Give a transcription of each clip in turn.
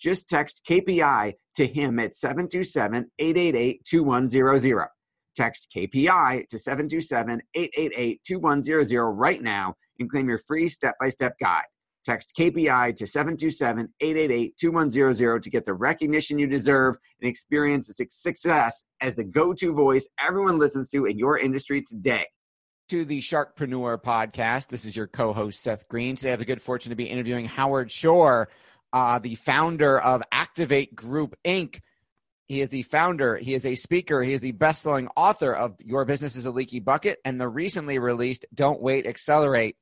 Just text KPI to him at 727 888 2100. Text KPI to 727 888 2100 right now and claim your free step by step guide. Text KPI to 727 888 2100 to get the recognition you deserve and experience the success as the go to voice everyone listens to in your industry today. To the Sharkpreneur podcast. This is your co host, Seth Greene. Today I have the good fortune to be interviewing Howard Shore, uh, the founder of Activate Group Inc. He is the founder, he is a speaker, he is the best selling author of Your Business is a Leaky Bucket and the recently released Don't Wait, Accelerate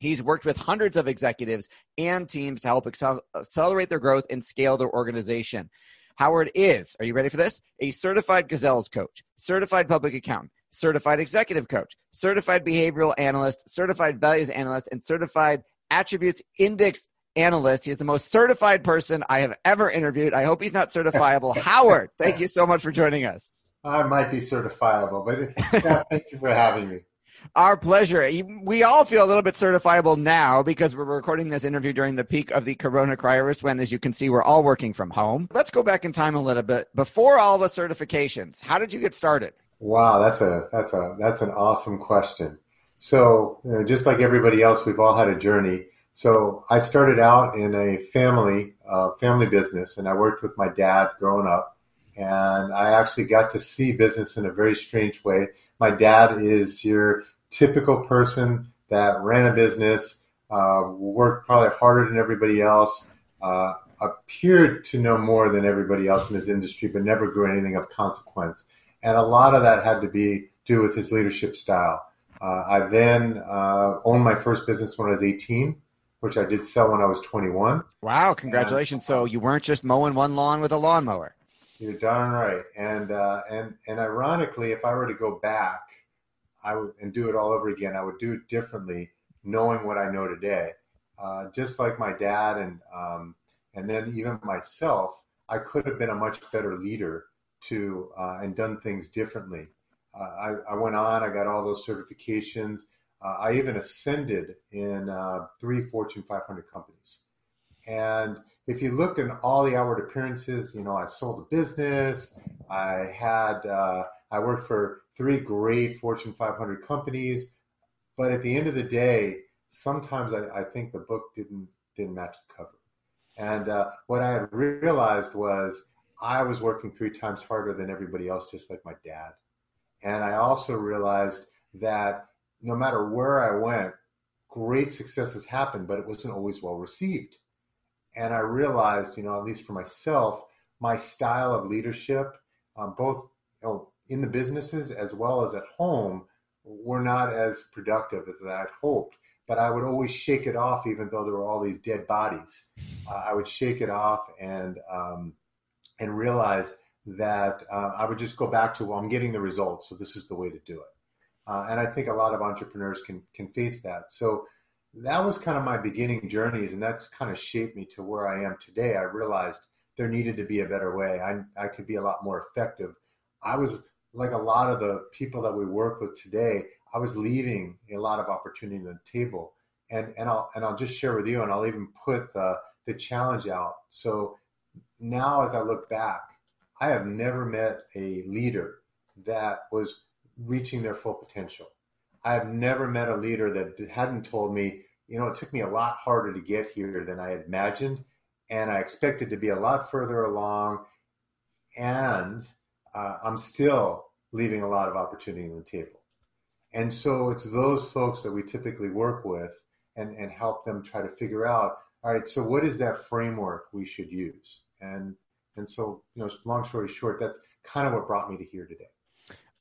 He's worked with hundreds of executives and teams to help accelerate their growth and scale their organization. Howard is, are you ready for this? A certified gazelles coach, certified public accountant, certified executive coach, certified behavioral analyst, certified values analyst, and certified attributes index analyst. He is the most certified person I have ever interviewed. I hope he's not certifiable. Howard, thank you so much for joining us. I might be certifiable, but yeah, thank you for having me. Our pleasure. We all feel a little bit certifiable now because we're recording this interview during the peak of the coronavirus when, as you can see, we're all working from home. Let's go back in time a little bit. Before all the certifications, how did you get started? Wow, that's a that's a that's an awesome question. So, you know, just like everybody else, we've all had a journey. So, I started out in a family uh, family business, and I worked with my dad growing up. And I actually got to see business in a very strange way. My dad is your typical person that ran a business, uh, worked probably harder than everybody else, uh, appeared to know more than everybody else in his industry, but never grew anything of consequence. And a lot of that had to be do with his leadership style. Uh, I then uh, owned my first business when I was 18, which I did sell when I was 21. Wow, congratulations. And, so you weren't just mowing one lawn with a lawnmower. You're darn right. And, uh, and, and ironically, if I were to go back, I would and do it all over again. I would do it differently, knowing what I know today. Uh, just like my dad and um, and then even myself, I could have been a much better leader to uh, and done things differently. Uh, I, I, went on. I got all those certifications. Uh, I even ascended in uh, three Fortune 500 companies. And if you look in all the outward appearances, you know, I sold a business. I had uh, I worked for three great Fortune 500 companies. But at the end of the day, sometimes I, I think the book didn't didn't match the cover. And uh, what I had realized was I was working three times harder than everybody else, just like my dad. And I also realized that no matter where I went, great successes happened, but it wasn't always well received. And I realized, you know, at least for myself, my style of leadership, um, both you know, in the businesses as well as at home were not as productive as I had hoped. But I would always shake it off, even though there were all these dead bodies. Uh, I would shake it off and um, and realize that uh, I would just go back to, well, I'm getting the results, so this is the way to do it. Uh, and I think a lot of entrepreneurs can can face that. So that was kind of my beginning journeys, and that's kind of shaped me to where I am today. I realized there needed to be a better way. I I could be a lot more effective. I was like a lot of the people that we work with today, I was leaving a lot of opportunity on the table. And and I'll and I'll just share with you, and I'll even put the the challenge out. So now, as I look back, I have never met a leader that was reaching their full potential. I have never met a leader that hadn't told me, you know, it took me a lot harder to get here than I imagined, and I expected to be a lot further along, and uh, I'm still leaving a lot of opportunity on the table. And so it's those folks that we typically work with and, and help them try to figure out, all right, so what is that framework we should use? And and so, you know, long story short, that's kind of what brought me to here today.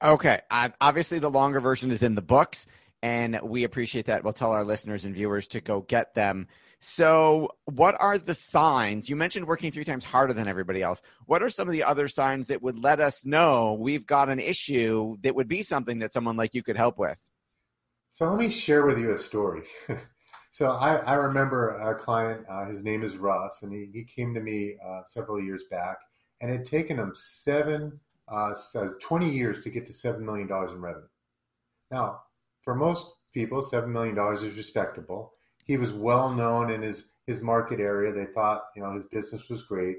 Okay. Uh, obviously, the longer version is in the books, and we appreciate that. We'll tell our listeners and viewers to go get them. So, what are the signs? You mentioned working three times harder than everybody else. What are some of the other signs that would let us know we've got an issue that would be something that someone like you could help with? So, let me share with you a story. so, I, I, remember a client, uh, his name is Russ, and he, he came to me uh, several years back, and it had taken him seven, uh, 20 years to get to $7 million in revenue. Now, for most people, $7 million is respectable he was well known in his his market area. They thought you know his business was great,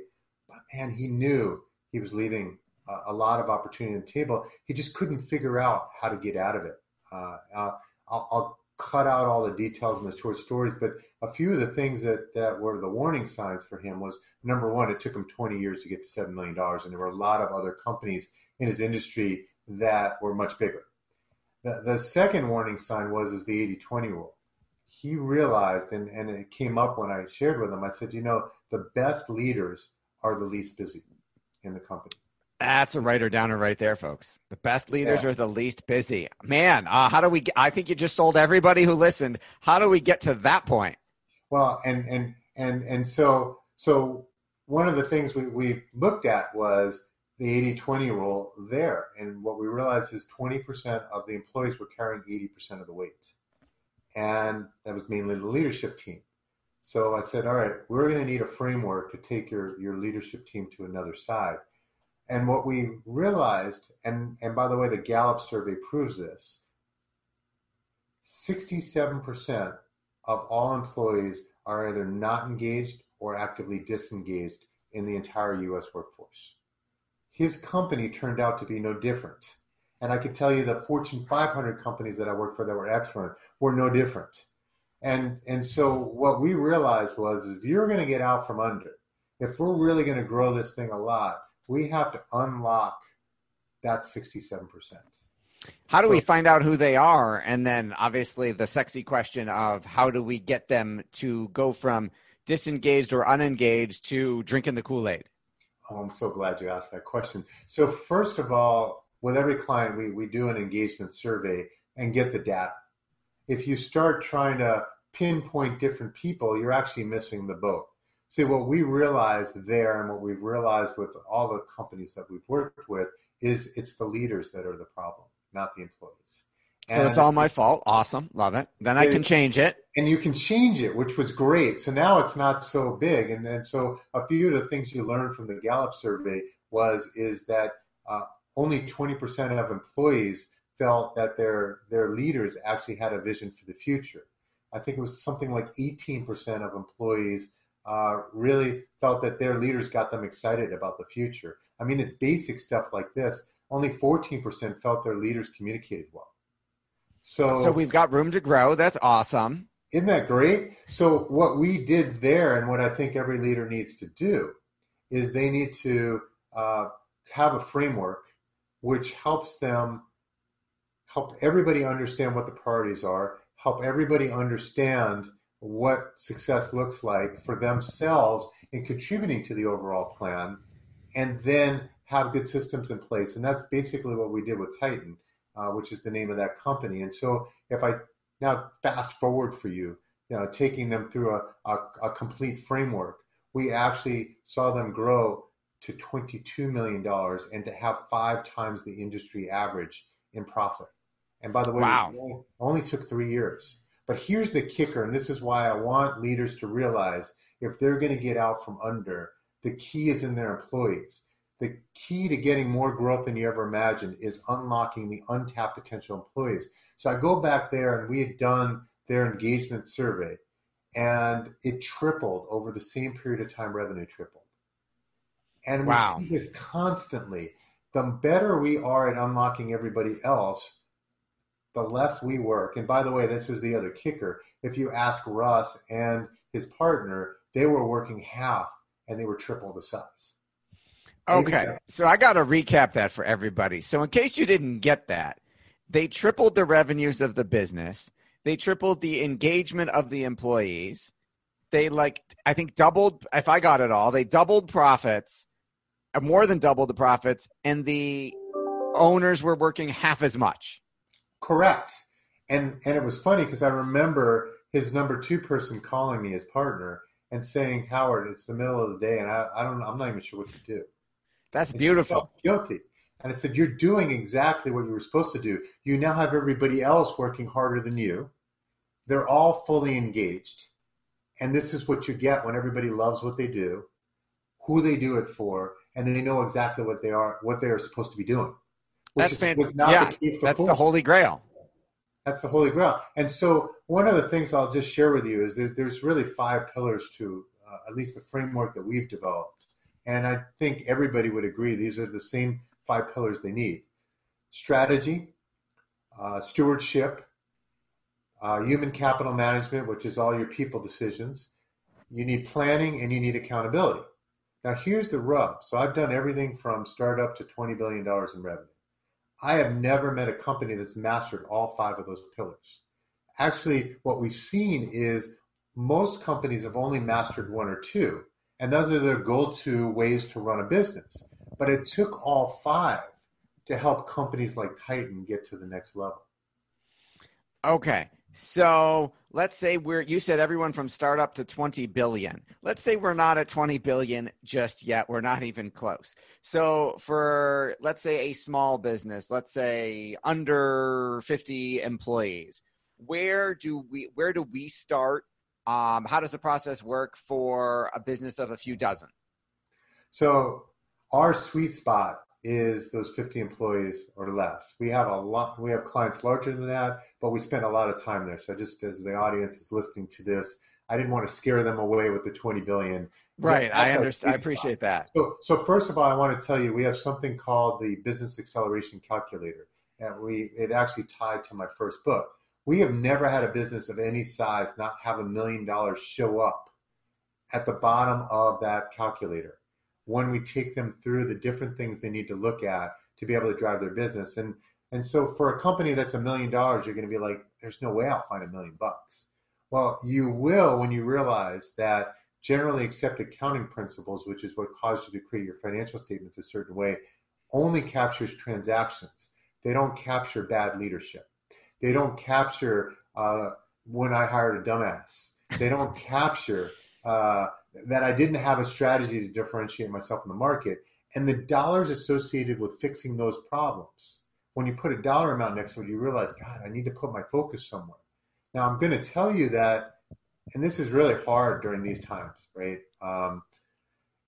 but man, he knew he was leaving a, a lot of opportunity on the table. He just couldn't figure out how to get out of it. Uh, uh, I'll, I'll, cut out all the details in the short stories, but a few of the things that that were the warning signs for him was number one, it took him 20 years to get to seven million dollars, and there were a lot of other companies in his industry that were much bigger. The, the second warning sign was is the 80-20 rule he realized, and, and it came up when I shared with him, I said, you know, the best leaders are the least busy in the company. That's a writer downer right there, folks. The best leaders yeah. are the least busy. Man, uh, how do we? Get, I think you just sold everybody who listened. How do we get to that point? Well, and and and and so so one of the things we, we looked at was the 80-20 rule there, and what we realized is 20% of the employees were carrying 80% of the weight and that was mainly the leadership team. So I said, all right, we're going to need a framework to take your, your leadership team to another side. And what we realized, and, and by the way, the Gallup survey proves this 67% of all employees are either not engaged or actively disengaged in the entire US workforce. His company turned out to be no different. And I can tell you the Fortune 500 companies that I worked for that were excellent were no different. And and so what we realized was if you're going to get out from under, if we're really going to grow this thing a lot, we have to unlock that 67%. How do so, we find out who they are? And then obviously the sexy question of how do we get them to go from disengaged or unengaged to drinking the Kool-Aid? Oh, I'm so glad you asked that question. So first of all, with every client, we, we do an engagement survey and get the data. If you start trying to pinpoint different people, you're actually missing the boat. See, what we realized there and what we've realized with all the companies that we've worked with is it's the leaders that are the problem, not the employees. So it's all my fault. Awesome. Love it. Then I can change it. And you can change it, which was great. So now it's not so big. And then so a few of the things you learned from the Gallup survey was is that uh, only 20% of employees felt that their their leaders actually had a vision for the future. I think it was something like 18% of employees uh, really felt that their leaders got them excited about the future. I mean, it's basic stuff like this. Only 14% felt their leaders communicated well. So, so we've got room to grow. That's awesome. Isn't that great? So what we did there, and what I think every leader needs to do, is they need to uh, have a framework which helps them help everybody understand what the priorities are, help everybody understand what success looks like for themselves in contributing to the overall plan, and then have good systems in place. And that's basically what we did with Titan, uh, which is the name of that company. And so if I now fast forward for you, you know, taking them through a, a, a complete framework, we actually saw them grow to $22 million and to have five times the industry average in profit. And by the way, wow. it only took three years. But here's the kicker, and this is why I want leaders to realize if they're going to get out from under, the key is in their employees. The key to getting more growth than you ever imagined is unlocking the untapped potential employees. So I go back there, and we had done their engagement survey, and it tripled over the same period of time, revenue tripled. And we wow. see this constantly. The better we are at unlocking everybody else, the less we work. And by the way, this was the other kicker. If you ask Russ and his partner, they were working half and they were triple the size. Okay. So I got to recap that for everybody. So, in case you didn't get that, they tripled the revenues of the business, they tripled the engagement of the employees. They, like, I think doubled, if I got it all, they doubled profits, uh, more than doubled the profits, and the owners were working half as much. Correct. And and it was funny because I remember his number two person calling me his partner and saying, Howard, it's the middle of the day and I, I don't I'm not even sure what to do. That's beautiful. Guilty. And I said, You're doing exactly what you were supposed to do. You now have everybody else working harder than you. They're all fully engaged. And this is what you get when everybody loves what they do, who they do it for, and they know exactly what they are what they are supposed to be doing. That's. Yeah, the that's the holy grail. That's the holy grail. And so, one of the things I'll just share with you is that there's really five pillars to uh, at least the framework that we've developed. And I think everybody would agree these are the same five pillars they need strategy, uh, stewardship, uh, human capital management, which is all your people decisions. You need planning and you need accountability. Now, here's the rub. So, I've done everything from startup to $20 billion in revenue. I have never met a company that's mastered all five of those pillars. Actually, what we've seen is most companies have only mastered one or two, and those are their go to ways to run a business. But it took all five to help companies like Titan get to the next level. Okay. So let's say we're you said everyone from startup to 20 billion. Let's say we're not at 20 billion just yet. We're not even close. So for let's say a small business let's say under 50 employees where do we where do we start? Um, how does the process work for a business of a few dozen? So our sweet spot is those 50 employees or less. We have a lot, we have clients larger than that, but we spend a lot of time there. So just as the audience is listening to this, I didn't want to scare them away with the 20 billion. Right. I understand. I appreciate that. So, so first of all, I want to tell you, we have something called the business acceleration calculator. And we, it actually tied to my first book. We have never had a business of any size not have a million dollars show up at the bottom of that calculator when we take them through the different things they need to look at to be able to drive their business. And and so for a company that's a million dollars, you're going to be like, there's no way I'll find a million bucks. Well, you will when you realize that generally accepted accounting principles, which is what caused you to create your financial statements a certain way, only captures transactions. They don't capture bad leadership. They don't capture uh, when I hired a dumbass. They don't capture uh, that I didn't have a strategy to differentiate myself in the market. And the dollars associated with fixing those problems, when you put a dollar amount next to it, you realize, God, I need to put my focus somewhere. Now, I'm going to tell you that, and this is really hard during these times, right? Um,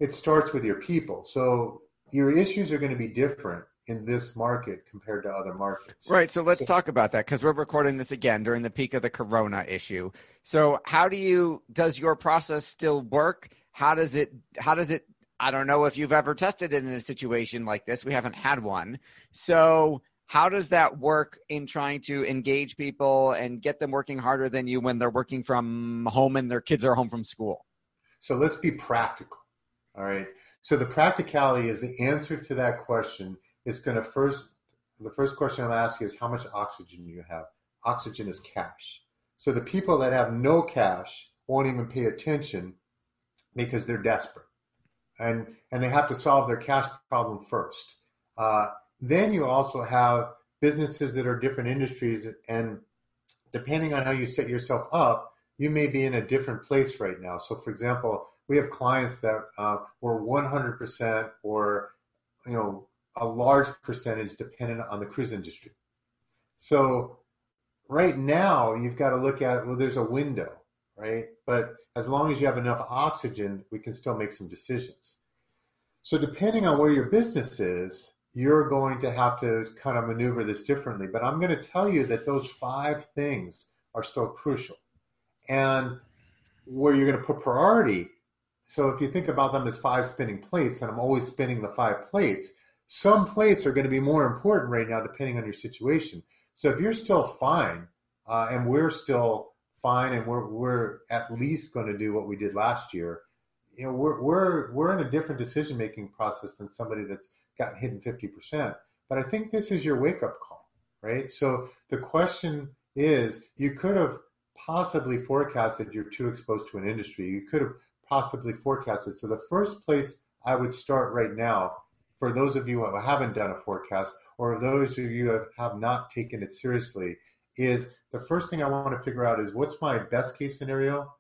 it starts with your people. So your issues are going to be different in this market compared to other markets. Right. So let's talk about that because we're recording this again during the peak of the corona issue. So how do you does your process still work? How does it how does it I don't know if you've ever tested it in a situation like this. We haven't had one. So how does that work in trying to engage people and get them working harder than you when they're working from home and their kids are home from school? So let's be practical. All right. So the practicality is the answer to that question is going to first, the first question I'm asking is how much oxygen you have? Oxygen is cash. So the people that have no cash won't even pay attention because they're desperate. And, and they have to solve their cash problem first. Uh, then you also have businesses that are different industries and depending on how you set yourself up, you may be in a different place right now. So, for example, we have clients that uh, were 100% or you know a large percentage dependent on the cruise industry. So right now you've got to look at well there's a window, right? But as long as you have enough oxygen, we can still make some decisions. So depending on where your business is, you're going to have to kind of maneuver this differently. But I'm going to tell you that those five things are still crucial. And where you're going to put priority. So if you think about them as five spinning plates, and I'm always spinning the five plates, some plates are going to be more important right now, depending on your situation. So if you're still fine, uh, and we're still fine, and we're we're at least going to do what we did last year, you know, we're we're we're in a different decision making process than somebody that's gotten hit in fifty percent. But I think this is your wake up call, right? So the question is, you could have possibly forecasted you're too exposed to an industry. You could have possibly forecasted. So the first place I would start right now, for those of you who haven't done a forecast, or those of you who have not taken it seriously, is the first thing I want to figure out is what's my best case scenario,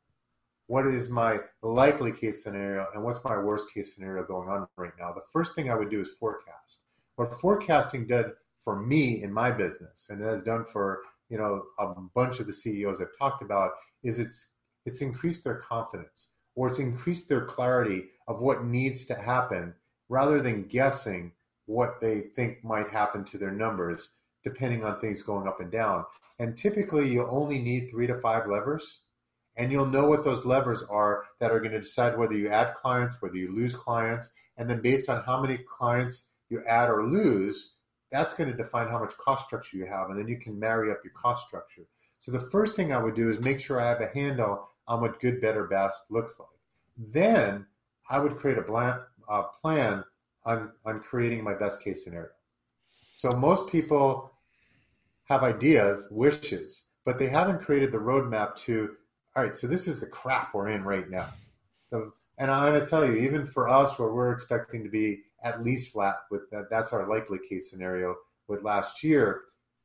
what is my likely case scenario, and what's my worst case scenario going on right now. The first thing I would do is forecast. What forecasting did for me in my business, and it has done for you know a bunch of the CEOs I've talked about, is it's it's increased their confidence or it's increased their clarity of what needs to happen rather than guessing what they think might happen to their numbers depending on things going up and down. And typically, you only need three to five levers, and you'll know what those levers are that are going to decide whether you add clients, whether you lose clients, and then based on how many clients you add or lose, that's going to define how much cost structure you have, and then you can marry up your cost structure. So the first thing I would do is make sure I have a handle on what good, better, best looks like. Then I would create a uh, plan on, on creating my best case scenario. So most people have ideas, wishes, but they haven't created the roadmap to, all right, so this is the crap we're in right now. And I'm going to tell you, even for us, where we're expecting to be at least flat with that, that's our likely case scenario with last year,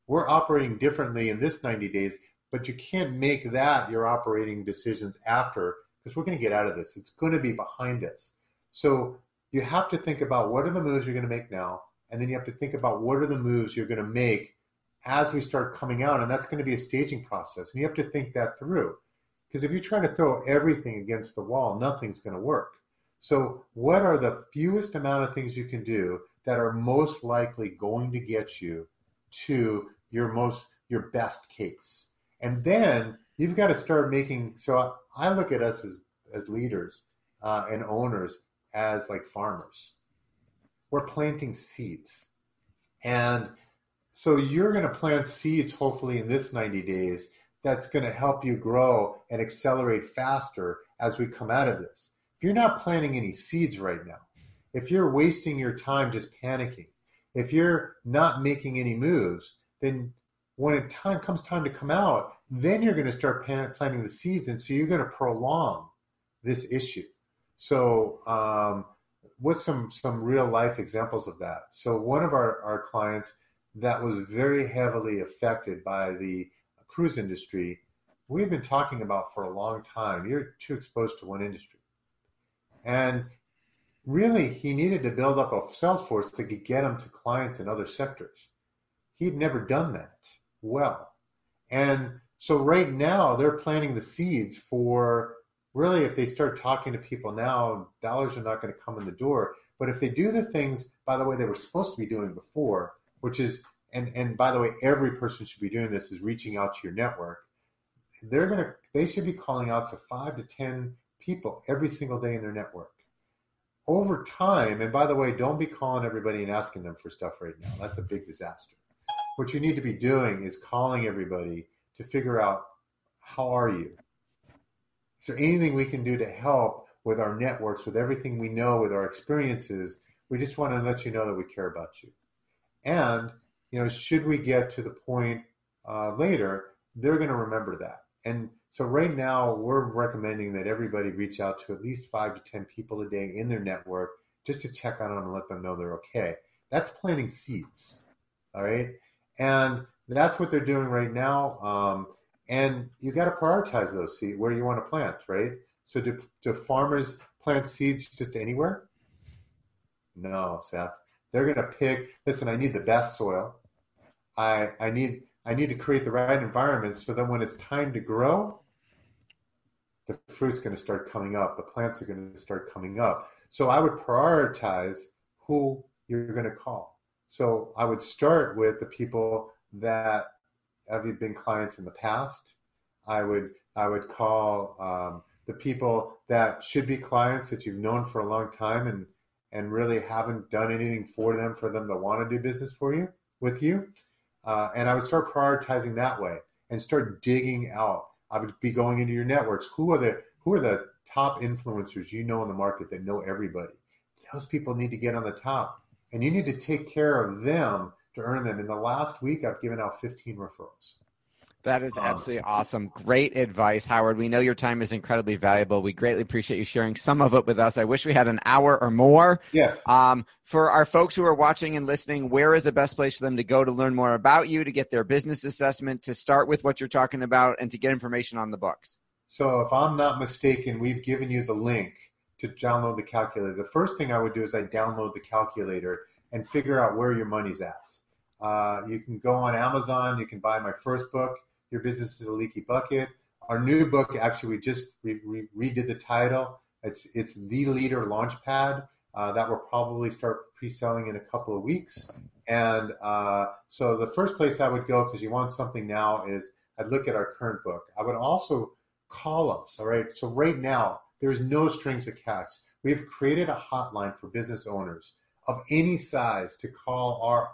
we're operating differently in this 90 days, but you can't make that your operating decisions after because we're going to get out of this. It's going to be behind us. So you have to think about what are the moves you're going to make now, and then you have to think about what are the moves you're going to make as we start coming out, and that's going to be a staging process. And you have to think that through. Because if you try to throw everything against the wall, nothing's going to work. So, what are the fewest amount of things you can do that are most likely going to get you to your most your best case? And then you've got to start making. So, I look at us as as leaders uh, and owners as like farmers. We're planting seeds, and so you're going to plant seeds hopefully in this 90 days that's going to help you grow and accelerate faster as we come out of this. If you're not planting any seeds right now, if you're wasting your time just panicking, if you're not making any moves, then when it time comes time to come out, then you're going to start planting the seeds, and so you're going to prolong this issue. So, um, what's some some real life examples of that? So, one of our our clients that was very heavily affected by the cruise industry, we've been talking about for a long time. You're too exposed to one industry. And really, he needed to build up a sales force that could get him to clients in other sectors. He'd never done that well. And so, right now, they're planting the seeds for really, if they start talking to people now, dollars are not going to come in the door. But if they do the things, by the way, they were supposed to be doing before, which is and and by the way, every person should be doing this is reaching out to your network. They're gonna they should be calling out to five to ten people every single day in their network. Over time, and by the way, don't be calling everybody and asking them for stuff right now. That's a big disaster. What you need to be doing is calling everybody to figure out how are you? Is there anything we can do to help with our networks, with everything we know, with our experiences? We just want to let you know that we care about you. And, you know, should we get to the point uh, later, they're going to remember that. And so right now, we're recommending that everybody reach out to at least five to 10 people a day in their network just to check on them and let them know they're okay. That's planting seeds. All right. And that's what they're doing right now. Um, and you got to prioritize those seeds where you want to plant, right? So do, do farmers plant seeds just anywhere? No, Seth. They're going to pick, listen, I need the best soil. I, I need I need to create the right environment so that when it's time to grow, the fruit's going to start coming up. The plants are going to start coming up. So I would prioritize who you're going to call. So I would start with the people that have you been clients in the past. I would I would call um, the people that should be clients that you've known for a long time and and really haven't done anything for them for them to want to do business for you with you. Uh, and I would start prioritizing that way and start digging out. I would be going into your networks. Who are the who are the top influencers you know in the market that know everybody. Those people need to get on the top, and you need to take care of them to earn them. In the last week, I've given out 15 referrals. That is absolutely awesome. Great advice, Howard. We know your time is incredibly valuable. We greatly appreciate you sharing some of it with us. I wish we had an hour or more. Yes. Um, for our folks who are watching and listening, where is the best place for them to go to learn more about you, to get their business assessment, to start with what you're talking about, and to get information on the books? So, if I'm not mistaken, we've given you the link to download the calculator. The first thing I would do is I download the calculator and figure out where your money's at. Uh, you can go on Amazon. You can buy my first book your Business is a Leaky Bucket. Our new book, actually, we just re- re- redid the title. It's it's the Leader Launchpad. Uh, that will probably start pre-selling in a couple of weeks. And uh, so the first place I would go because you want something now is I'd look at our current book. I would also call us. All right. So right now there's no strings attached. We have created a hotline for business owners of any size to call our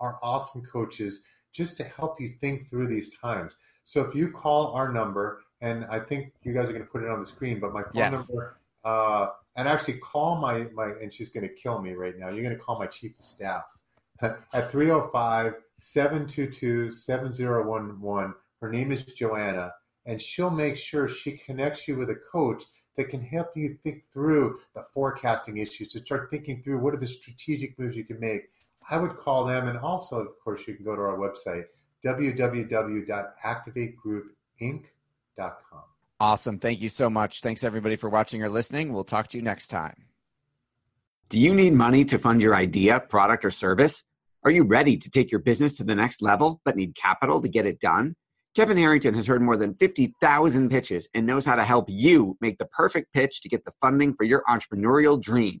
our awesome coaches just to help you think through these times. So if you call our number, and I think you guys are going to put it on the screen, but my phone yes. number, uh, and actually call my, my, and she's going to kill me right now. You're going to call my chief of staff at 305 722 7011. Her name is Joanna, and she'll make sure she connects you with a coach that can help you think through the forecasting issues to start thinking through what are the strategic moves you can make I would call them. And also, of course, you can go to our website, www.activategroupinc.com. Awesome. Thank you so much. Thanks, everybody, for watching or listening. We'll talk to you next time. Do you need money to fund your idea, product, or service? Are you ready to take your business to the next level but need capital to get it done? Kevin Harrington has heard more than 50,000 pitches and knows how to help you make the perfect pitch to get the funding for your entrepreneurial dream.